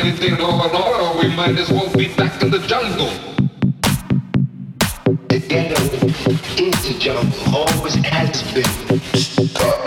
and we might as well be back in the jungle. The ghetto is the jungle, always has been.